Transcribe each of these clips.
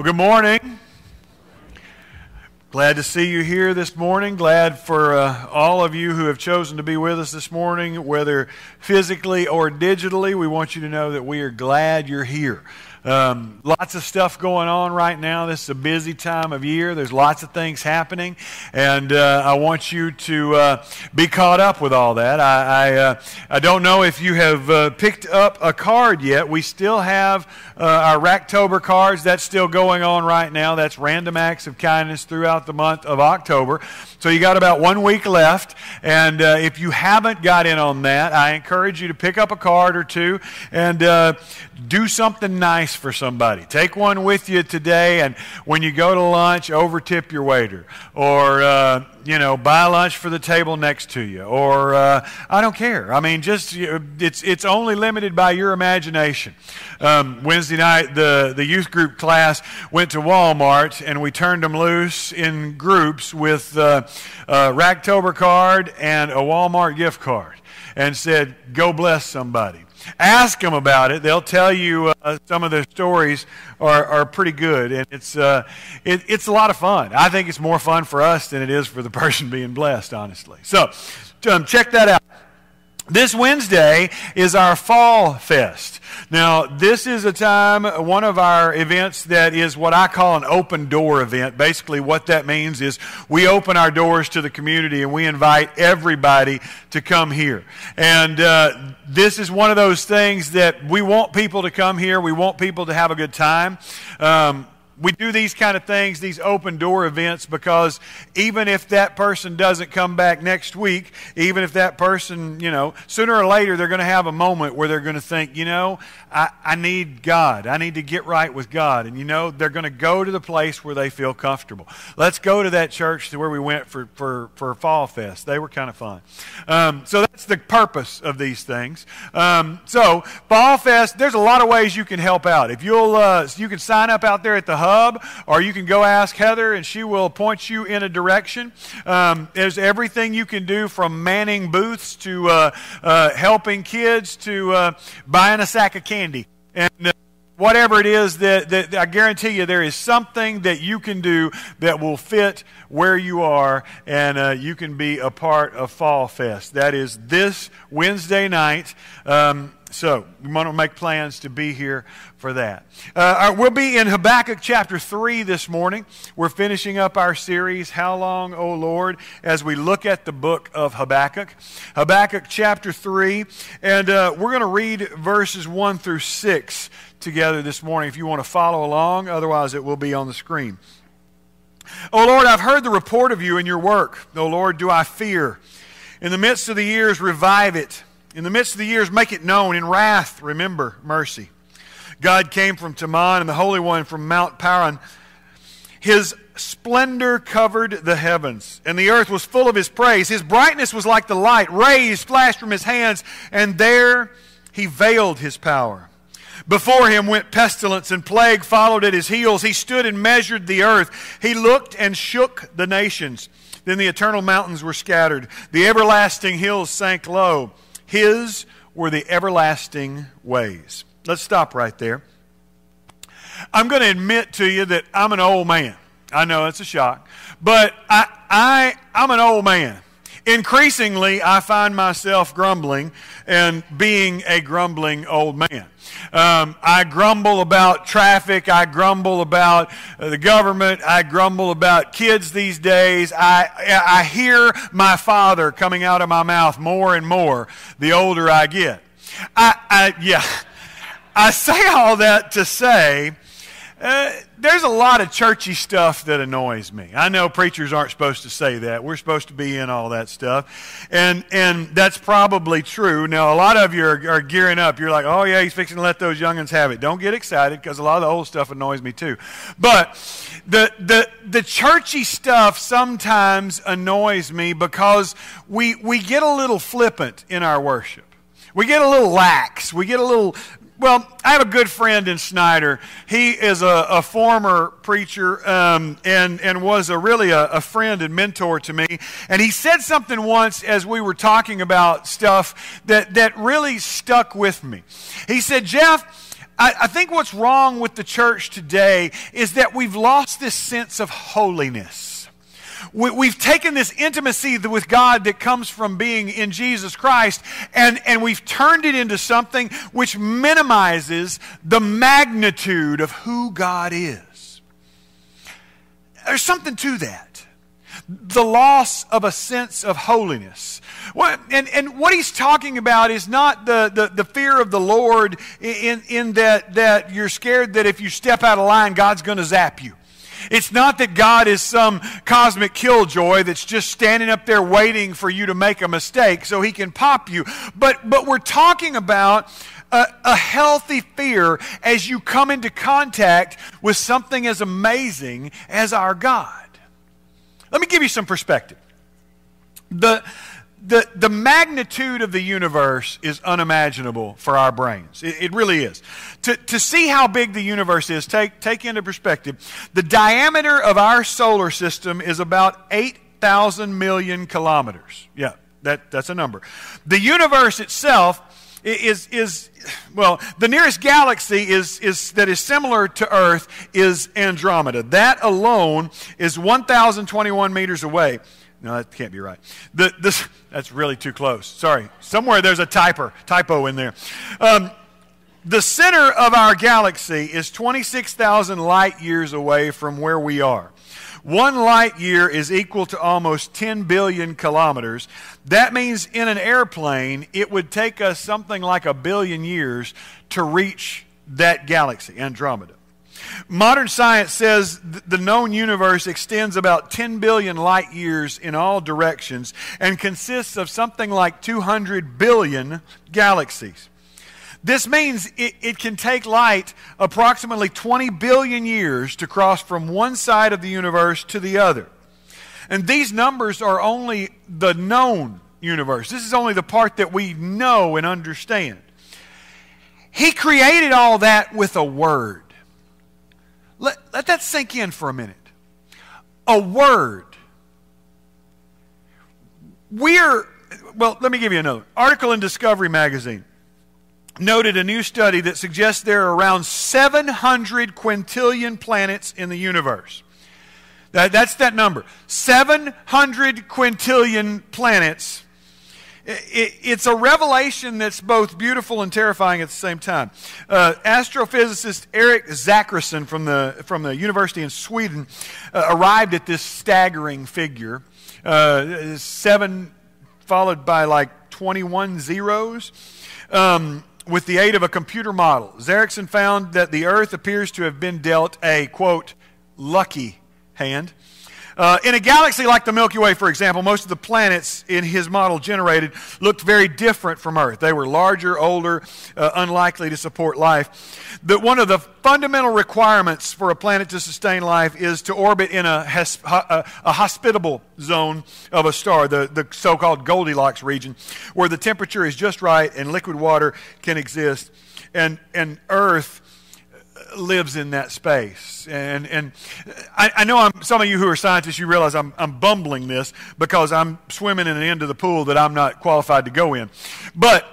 Well, good morning. Glad to see you here this morning. Glad for uh, all of you who have chosen to be with us this morning, whether physically or digitally. We want you to know that we are glad you're here. Um, lots of stuff going on right now. This is a busy time of year. There's lots of things happening, and uh, I want you to uh, be caught up with all that. I I, uh, I don't know if you have uh, picked up a card yet. We still have uh, our Racktober cards. That's still going on right now. That's random acts of kindness throughout the month of October. So you got about one week left, and uh, if you haven't got in on that, I encourage you to pick up a card or two and do something nice for somebody. Take one with you today, and when you go to lunch, overtip your waiter, or uh, you know, buy lunch for the table next to you, or uh, I don't care. I mean, just it's it's only limited by your imagination. Um, Wednesday night, the the youth group class went to Walmart, and we turned them loose in groups with uh, a Racktober card and a Walmart gift card, and said, "Go bless somebody." Ask them about it. They'll tell you uh, some of their stories are, are pretty good. And it's, uh, it, it's a lot of fun. I think it's more fun for us than it is for the person being blessed, honestly. So um, check that out. This Wednesday is our Fall Fest. Now, this is a time, one of our events that is what I call an open door event. Basically, what that means is we open our doors to the community and we invite everybody to come here. And uh, this is one of those things that we want people to come here. We want people to have a good time. Um, we do these kind of things, these open door events, because even if that person doesn't come back next week, even if that person, you know, sooner or later they're going to have a moment where they're going to think, you know, I, I need God. I need to get right with God. And, you know, they're going to go to the place where they feel comfortable. Let's go to that church to where we went for, for, for Fall Fest. They were kind of fun. Um, so that's the purpose of these things. Um, so, Fall Fest, there's a lot of ways you can help out. If you'll, uh, you can sign up out there at the hub hub, or you can go ask Heather and she will point you in a direction. Um, there's everything you can do from manning booths to uh, uh, helping kids to uh, buying a sack of candy. And uh, whatever it is that, that, I guarantee you there is something that you can do that will fit where you are and uh, you can be a part of Fall Fest. That is this Wednesday night. Um, so we want to make plans to be here for that. Uh, we'll be in Habakkuk chapter 3 this morning. We're finishing up our series, How Long, O Lord, as we look at the book of Habakkuk. Habakkuk chapter 3, and uh, we're going to read verses 1 through 6 together this morning if you want to follow along. Otherwise, it will be on the screen. O Lord, I've heard the report of you and your work. O Lord, do I fear. In the midst of the years, revive it. In the midst of the years, make it known. In wrath, remember mercy. God came from Teman and the Holy One from Mount Paran. His splendor covered the heavens, and the earth was full of his praise. His brightness was like the light. Rays flashed from his hands, and there he veiled his power. Before him went pestilence, and plague followed at his heels. He stood and measured the earth. He looked and shook the nations. Then the eternal mountains were scattered, the everlasting hills sank low. His were the everlasting ways. Let's stop right there. I'm going to admit to you that I'm an old man. I know it's a shock, but I, I, I'm an old man. Increasingly, I find myself grumbling and being a grumbling old man. Um, I grumble about traffic. I grumble about uh, the government. I grumble about kids these days. I, I hear my father coming out of my mouth more and more the older I get. I, I yeah, I say all that to say uh, there's a lot of churchy stuff that annoys me. I know preachers aren't supposed to say that. We're supposed to be in all that stuff. And, and that's probably true. Now, a lot of you are, are gearing up. You're like, oh, yeah, he's fixing to let those youngins have it. Don't get excited because a lot of the old stuff annoys me too. But the, the, the churchy stuff sometimes annoys me because we, we get a little flippant in our worship. We get a little lax. We get a little well, I have a good friend in Snyder. He is a, a former preacher um, and, and was a, really a, a, friend and mentor to me. And he said something once as we were talking about stuff that, that really stuck with me. He said, Jeff, I, I think what's wrong with the church today is that we've lost this sense of holiness we, have taken this intimacy with God that comes from being in Jesus Christ and, and we've turned it into something which minimizes the magnitude of who God is. There's something to that. The loss of a sense of holiness. and, and what he's talking about is not the, the, the fear of the Lord in, in that, that you're scared that if you step out of line, God's going to zap you. It's not that God is some cosmic killjoy that's just standing up there waiting for you to make a mistake so he can pop you. But, but we're talking about a, a, healthy fear as you come into contact with something as amazing as our God. Let me give you some perspective. The, the, the magnitude of the universe is unimaginable for our brains. It, it, really is. To, to see how big the universe is, take, take into perspective, the diameter of our solar system is about 8,000 million kilometers. Yeah, that, that's a number. The universe itself is, is well, the nearest galaxy is, is, that is similar to Earth is Andromeda. That alone is 1,021 meters away. No, that can't be right. The, this, that's really too close. Sorry. Somewhere there's a typer, typo in there. Um, the center of our galaxy is 26,000 light years away from where we are. One light year is equal to almost 10 billion kilometers. That means in an airplane, it would take us something like a billion years to reach that galaxy, Andromeda. Modern science says the known universe extends about 10 billion light years in all directions and consists of something like 200 billion galaxies. This means it, it, can take light approximately 20 billion years to cross from one side of the universe to the other. And these numbers are only the known universe. This is only the part that we know and understand. He created all that with a word. Let, let that sink in for a minute. A word. We're, well, let me give you another article in Discovery Magazine noted a new study that suggests there are around 700 quintillion planets in the universe. That, that's that number. 700 quintillion planets it, it's a revelation that's both beautiful and terrifying at the same time. Uh, astrophysicist Erik Zackrisson from the, from the University in Sweden uh, arrived at this staggering figure. Uh, seven followed by like 21 zeros. Um, with the aid of a computer model, Zackrisson found that the Earth appears to have been dealt a, quote, lucky hand. Uh, in a galaxy like the Milky Way, for example, most of the planets in his model generated looked very different from Earth. They were larger, older, uh, unlikely to support life. That one of the fundamental requirements for a planet to sustain life is to orbit in a, a, a hospitable zone of a star, the, the so called Goldilocks region, where the temperature is just right and liquid water can exist. And, and Earth lives in that space. And, and I, I know I'm, some of you who are scientists, you realize I'm, I'm bumbling this because I'm swimming in an end of the pool that I'm not qualified to go in. But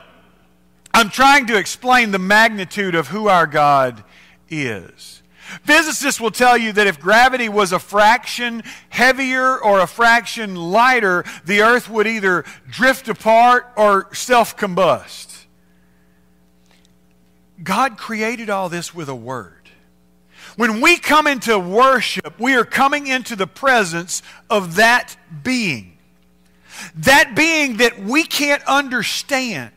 I'm trying to explain the magnitude of who our God is. Physicists will tell you that if gravity was a fraction heavier or a fraction lighter, the earth would either drift apart or self combust. God created all this with a word. When we come into worship, we are coming into the presence of that being. That being that we can't understand.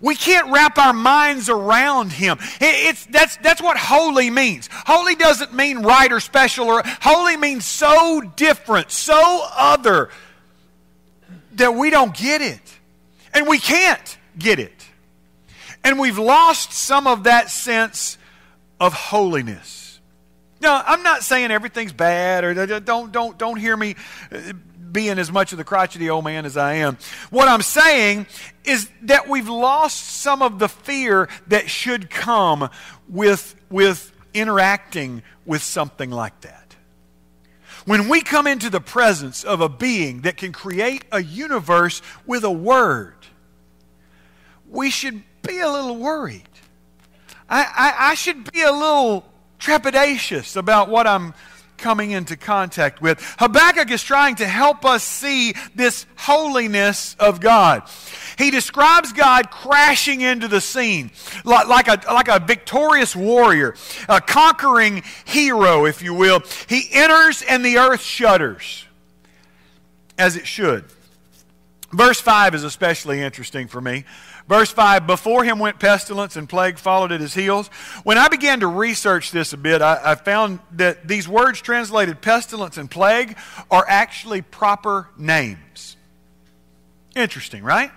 We can't wrap our minds around him. It's, that's, that's what holy means. Holy doesn't mean right or special, or holy means so different, so other, that we don't get it. And we can't get it. And we've lost some of that sense of holiness. Now, I'm not saying everything's bad or don't, don't, don't hear me being as much of the crotchety old man as I am. What I'm saying is that we've lost some of the fear that should come with, with interacting with something like that. When we come into the presence of a being that can create a universe with a word, we should be a little worried. I, I, I should be a little trepidatious about what I'm coming into contact with. Habakkuk is trying to help us see this holiness of God. He describes God crashing into the scene like, like, a, like a victorious warrior, a conquering hero, if you will. He enters and the earth shudders, as it should. Verse 5 is especially interesting for me. Verse 5 Before him went pestilence, and plague followed at his heels. When I began to research this a bit, I, I, found that these words translated pestilence and plague are actually proper names. Interesting, right?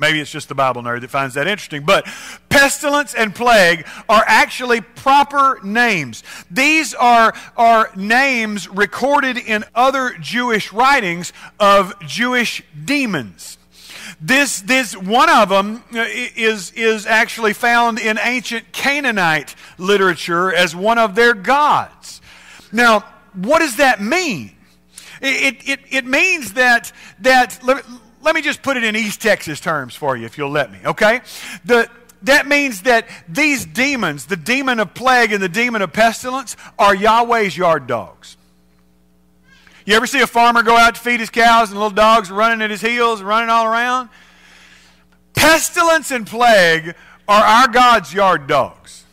Maybe it's just the Bible nerd that finds that interesting. But pestilence and plague are actually proper names. These are, are names recorded in other Jewish writings of Jewish demons. This, this one of them uh, is, is actually found in ancient Canaanite literature as one of their gods. Now, what does that mean? It, it, it means that, that let, let me just put it in East Texas terms for you, if you'll let me, okay? The, that means that these demons, the demon of plague and the demon of pestilence, are Yahweh's yard dogs. You ever see a farmer go out to feed his cows and little dogs running at his heels running all around? Pestilence and plague are our God's yard dogs.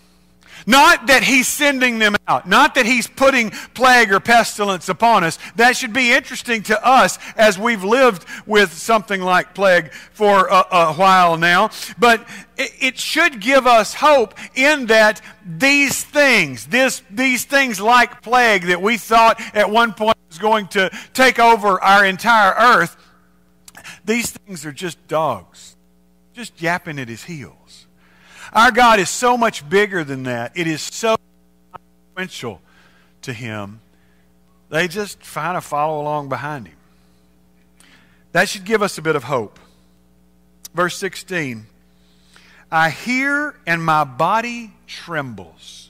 Not that he's sending them out, not that he's putting plague or pestilence upon us. That should be interesting to us as we've lived with something like plague for a, a while now. But it, it, should give us hope in that these things, this, these things like plague that we thought at one point was going to take over our entire earth, these things are just dogs, just yapping at his heels. Our God is so much bigger than that. It is so influential to Him. They just kind of follow along behind Him. That should give us a bit of hope. Verse 16 I hear and my body trembles.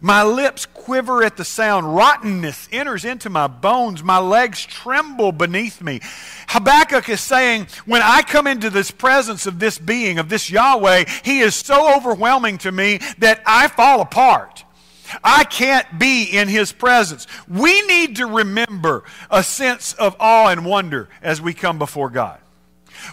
My lips quiver at the sound. Rottenness enters into my bones. My legs tremble beneath me. Habakkuk is saying, when I come into this presence of this being, of this Yahweh, he is so overwhelming to me that I fall apart. I can't be in his presence. We need to remember a sense of awe and wonder as we come before God.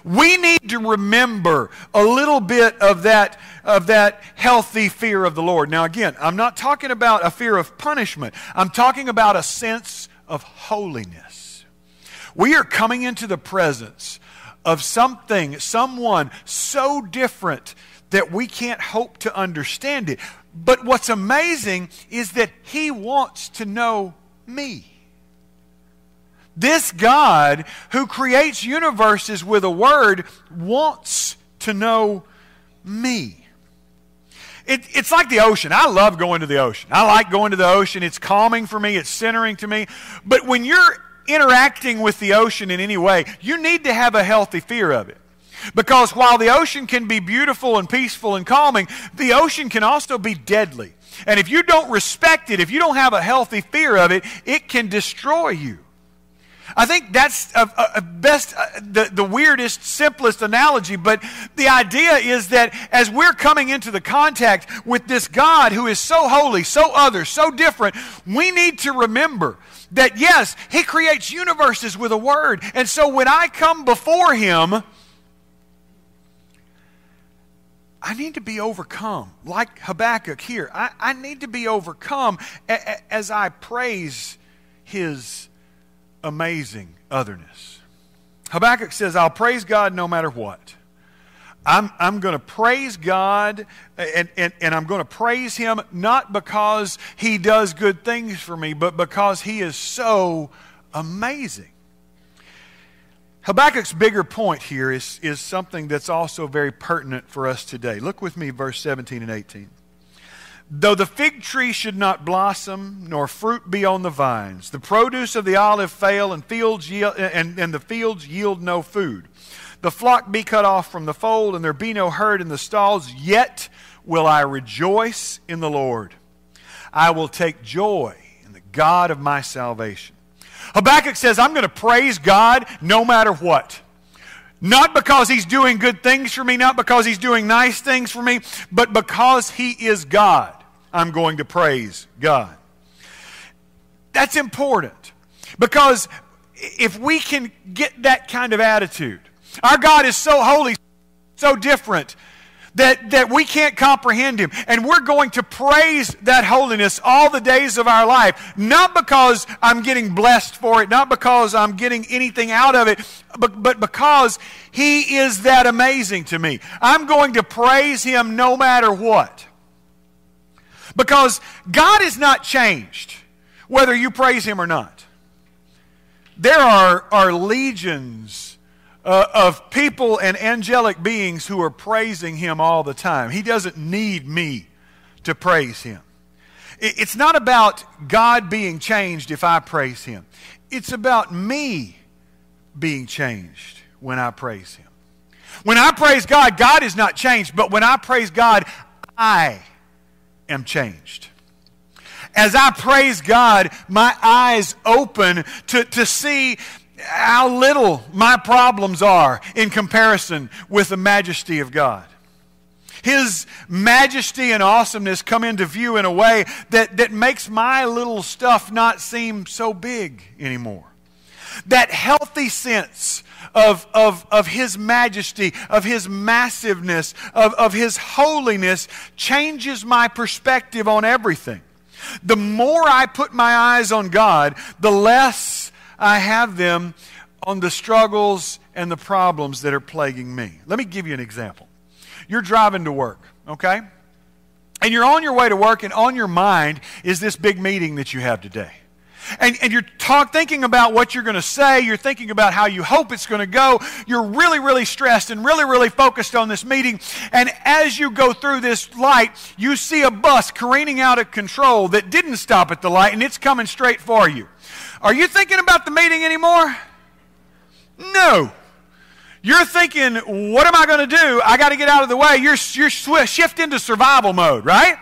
We need to remember a little bit of that, of that healthy fear of the Lord. Now, again, I'm not talking about a fear of punishment, I'm talking about a sense of holiness. We are coming into the presence of something, someone so different that we can't hope to understand it. But what's amazing is that He wants to know me. This God who creates universes with a word wants to know me. It, it's like the ocean. I love going to the ocean. I like going to the ocean. It's calming for me, it's centering to me. But when you're interacting with the ocean in any way, you need to have a healthy fear of it. Because while the ocean can be beautiful and peaceful and calming, the ocean can also be deadly. And if you don't respect it, if you don't have a healthy fear of it, it can destroy you. I think that's a, a best, uh, the, the weirdest, simplest analogy, but the idea is that as we're coming into the contact with this God who is so holy, so other, so different, we need to remember that yes, He creates universes with a word. And so when I come before Him, I need to be overcome, like Habakkuk here. I, I need to be overcome a, as I praise His amazing otherness. Habakkuk says, I'll praise God no matter what. I'm, I'm going to praise God and, and, and I'm going to praise Him not because He does good things for me, but because He is so amazing. Habakkuk's bigger point here is, is something that's also very pertinent for us today. Look with me, verse 17 and 18. Though the fig tree should not blossom, nor fruit be on the vines, the produce of the olive fail, and, fields yield, and, and the fields yield no food, the flock be cut off from the fold, and there be no herd in the stalls, yet will I rejoice in the Lord. I will take joy in the God of my salvation. Habakkuk says, I'm going to praise God no matter what. Not because he's doing good things for me, not because he's doing nice things for me, but because he is God. I'm going to praise God. That's important because if we can get that kind of attitude, our God is so holy, so different that, that we can't comprehend him. And we're going to praise that holiness all the days of our life, not because I'm getting blessed for it, not because I'm getting anything out of it, but, but because he is that amazing to me. I'm going to praise him no matter what. Because God is not changed, whether you praise him or not. There are, are legions uh, of people and angelic beings who are praising him all the time. He doesn't need me to praise him. It's not about God being changed if I praise him, it's about me being changed when I praise him. When I praise God, God is not changed, but when I praise God, I am changed. As I praise God, my eyes open to, to see how little my problems are in comparison with the majesty of God. His majesty and awesomeness come into view in a way that, that makes my little stuff not seem so big anymore. That healthy sense of, of, of His majesty, of His massiveness, of, of His holiness changes my perspective on everything. The more I put my eyes on God, the less I have them on the struggles and the problems that are plaguing me. Let me give you an example. You're driving to work, okay? And you're on your way to work, and on your mind is this big meeting that you have today. And, and you're talk, thinking about what you're going to say. You're thinking about how you hope it's going to go. You're really, really stressed and really, really focused on this meeting. And as you go through this light, you see a bus careening out of control that didn't stop at the light, and it's coming straight for you. Are you thinking about the meeting anymore? No. You're thinking, what am I going to do? I got to get out of the way. You're, you're shift into survival mode, right?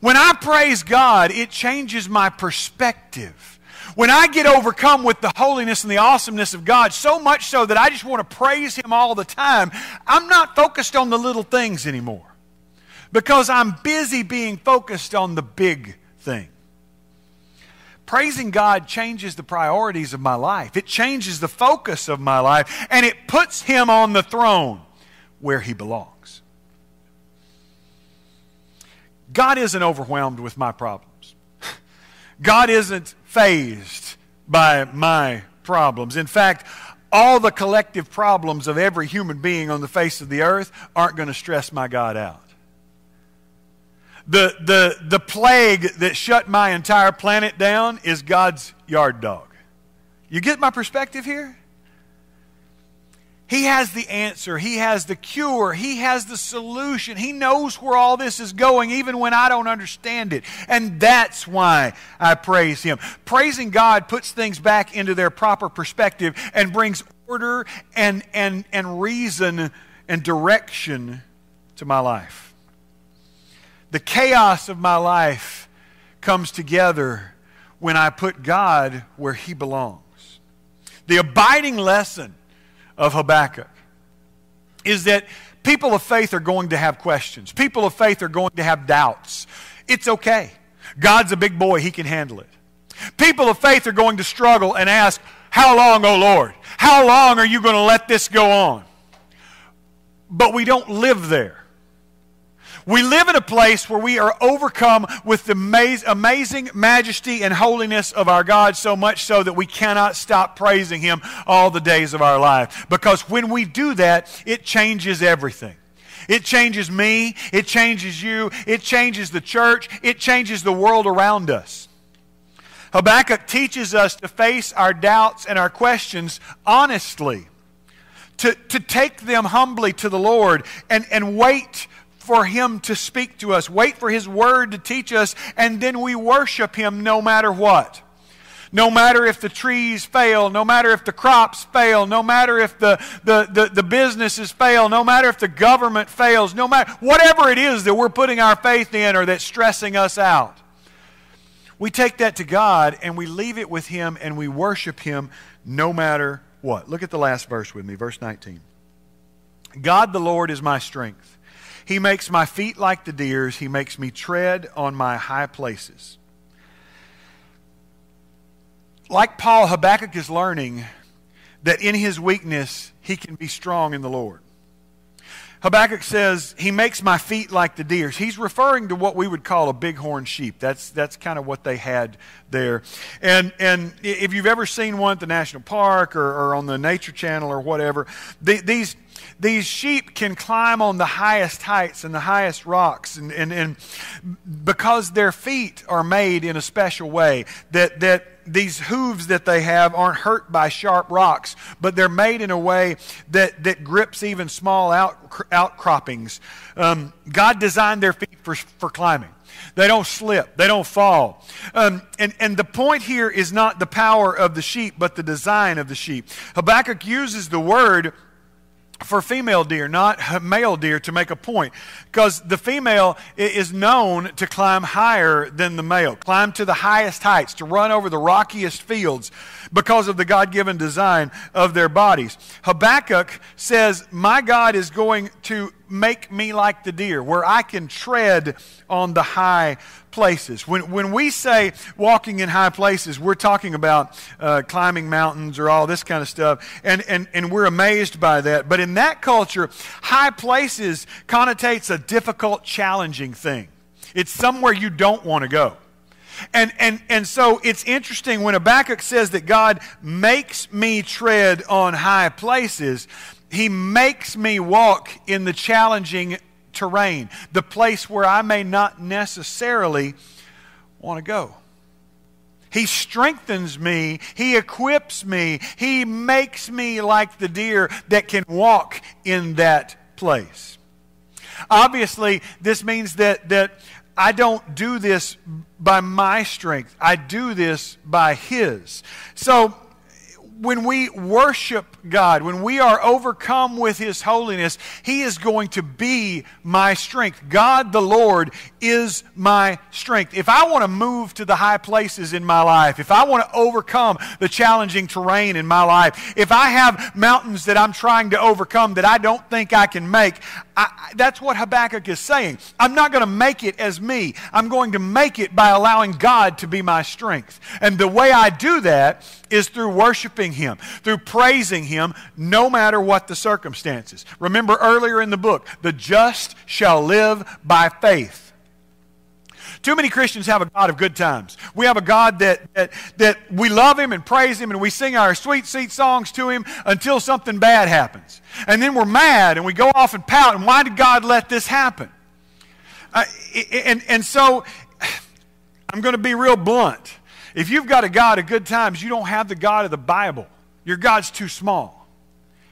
When I praise God, it changes my perspective. When I get overcome with the holiness and the awesomeness of God, so much so that I just want to praise Him all the time, I'm not focused on the little things anymore because I'm busy being focused on the big thing praising God changes the priorities of my life. It changes the focus of my life, and it puts Him on the throne where He belongs. God isn't overwhelmed with my problems. God isn't phased by my problems. In fact, all the collective problems of every human being on the face of the earth aren't going to stress my God out the, the, the plague that shut my entire planet down is God's yard dog. You get my perspective here? He has the answer. He has the cure. He has the solution. He knows where all this is going, even when I don't understand it. And that's why I praise Him. Praising God puts things back into their proper perspective and brings order and, and, and reason and direction to my life the chaos of my life comes together when I put God where He belongs. The abiding lesson of Habakkuk is that people of faith are going to have questions, people of faith are going to have doubts. It's okay. God's a big boy, He can handle it. People of faith are going to struggle and ask, How long, O Lord? How long are you going to let this go on? But we don't live there. We live in a place where we are overcome with the amazing majesty and holiness of our God, so much so that we cannot stop praising Him all the days of our life. Because when we do that, it changes everything. It changes me, it changes you, it changes the church, it changes the world around us. Habakkuk teaches us to face our doubts and our questions honestly, to, to take them humbly to the Lord and, and wait for Him to speak to us, wait for His Word to teach us, and then we worship Him no matter what. No matter if the trees fail, no matter if the crops fail, no matter if the, the, the, the, businesses fail, no matter if the government fails, no matter whatever it is that we're putting our faith in or that's stressing us out. We take that to God and we leave it with Him and we worship Him no matter what? Look at the last verse with me, verse 19. God the Lord is my strength. He makes my feet like the deer's, He makes me tread on my high places. Like Paul, Habakkuk is learning that in his weakness, he can be strong in the Lord. Habakkuk says, He makes my feet like the deer's. He's referring to what we would call a bighorn sheep. That's, that's kind of what they had there. And, and if you've ever seen one at the national park or, or on the Nature Channel or whatever, the, these, these sheep can climb on the highest heights and the highest rocks. And, and, and because their feet are made in a special way, that, that these hooves that they have aren't hurt by sharp rocks, but they're made in a way that, that grips even small out, outcroppings. Um, God designed their feet for, for climbing. They don't slip. They don't fall. Um, and, and the point here is not the power of the sheep, but the design of the sheep. Habakkuk uses the word for female deer, not male deer, to make a point. Because the female is known to climb higher than the male, climb to the highest heights, to run over the rockiest fields because of the God given design of their bodies. Habakkuk says, My God is going to make me like the deer, where I can tread on the high places. When, when we say walking in high places, we're talking about uh, climbing mountains or all this kind of stuff, and, and, and we're amazed by that. But in that culture, high places connotates a difficult, challenging thing. It's somewhere you don't want to go. And, and, and so it's interesting when Habakkuk says that God makes me tread on high places, he makes me walk in the challenging terrain, the place where I may not necessarily want to go. He strengthens me. He equips me. He makes me like the deer that can walk in that place. Obviously, this means that, that I don't do this by my strength. I do this by His. So when we worship God, when we are overcome with His holiness, He is going to be my strength. God the Lord is my strength. If I want to move to the high places in my life, if I want to overcome the challenging terrain in my life, if I have mountains that I'm trying to overcome that I don't think I can make, I, that's what Habakkuk is saying. I'm not going to make it as me. I'm going to make it by allowing God to be my strength. And the way I do that is through worshiping Him, through praising Him, no matter what the circumstances. Remember earlier in the book, the just shall live by faith. Too many Christians have a God of good times. We have a God that, that, that we love Him and praise Him and we sing our sweet, sweet songs to Him until something bad happens. And then we're mad and we go off and pout. And why did God let this happen? Uh, and, and so I'm going to be real blunt. If you've got a God of good times, you don't have the God of the Bible. Your God's too small.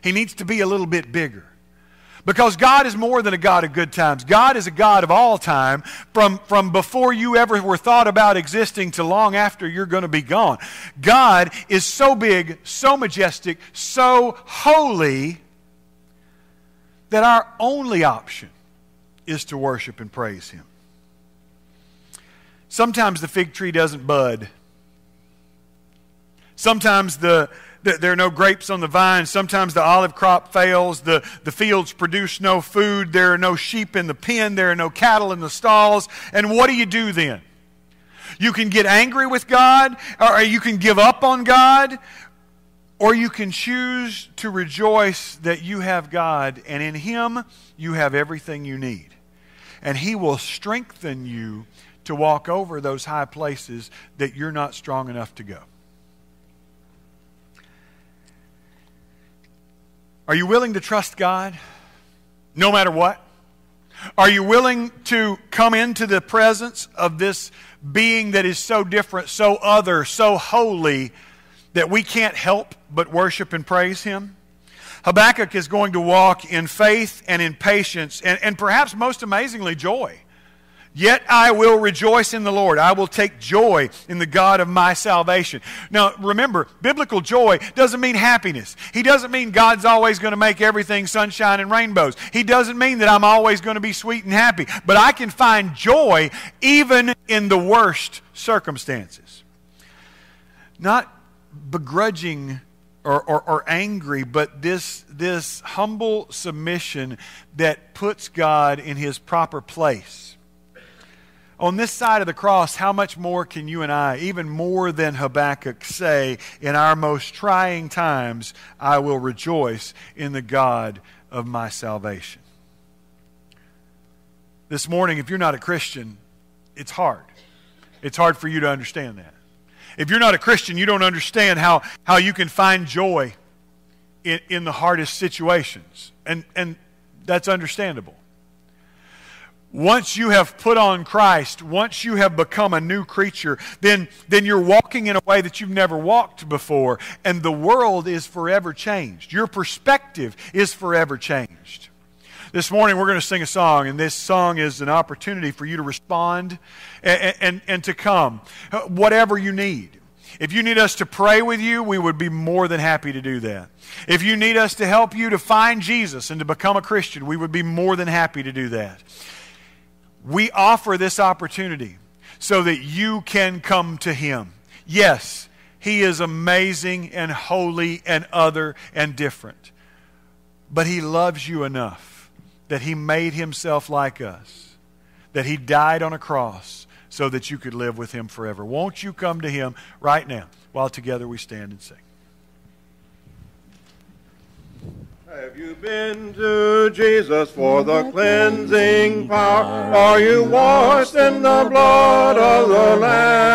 He needs to be a little bit bigger. Because God is more than a God of good times. God is a God of all time, from, from before you ever were thought about existing to long after you're going to be gone. God is so big, so majestic, so holy that our only option is to worship and praise Him. Sometimes the fig tree doesn't bud. Sometimes the, there are no grapes on the vine. Sometimes the olive crop fails. The, the fields produce no food. There are no sheep in the pen. There are no cattle in the stalls. And what do you do then? You can get angry with God, or you can give up on God, or you can choose to rejoice that you have God, and in Him you have everything you need. And He will strengthen you to walk over those high places that you're not strong enough to go. Are you willing to trust God no matter what? Are you willing to come into the presence of this being that is so different, so other, so holy that we can't help but worship and praise Him? Habakkuk is going to walk in faith and in patience and, and perhaps most amazingly, joy. Yet I will rejoice in the Lord. I will take joy in the God of my salvation. Now, remember, biblical joy doesn't mean happiness. He doesn't mean God's always going to make everything sunshine and rainbows. He doesn't mean that I'm always going to be sweet and happy. But I can find joy even in the worst circumstances. Not begrudging or, or, or angry, but this, this humble submission that puts God in his proper place. On this side of the cross, how much more can you and I, even more than Habakkuk, say, in our most trying times, I will rejoice in the God of my salvation? This morning, if you're not a Christian, it's hard. It's hard for you to understand that. If you're not a Christian, you don't understand how, how you can find joy in, in the hardest situations. And, and that's understandable. Once you have put on Christ, once you have become a new creature, then, then you're walking in a way that you've never walked before, and the world is forever changed. Your perspective is forever changed. This morning, we're going to sing a song, and this song is an opportunity for you to respond and, and, and to come, uh, whatever you need. If you need us to pray with you, we would be more than happy to do that. If you need us to help you to find Jesus and to become a Christian, we would be more than happy to do that. We offer this opportunity so that you can come to Him. Yes, He is amazing and holy and other and different, but He loves you enough that He made Himself like us, that He died on a cross so that you could live with Him forever. Won't you come to Him right now while together we stand and sing? Have you been to Jesus for the cleansing power? Are you washed in the blood of the Lamb?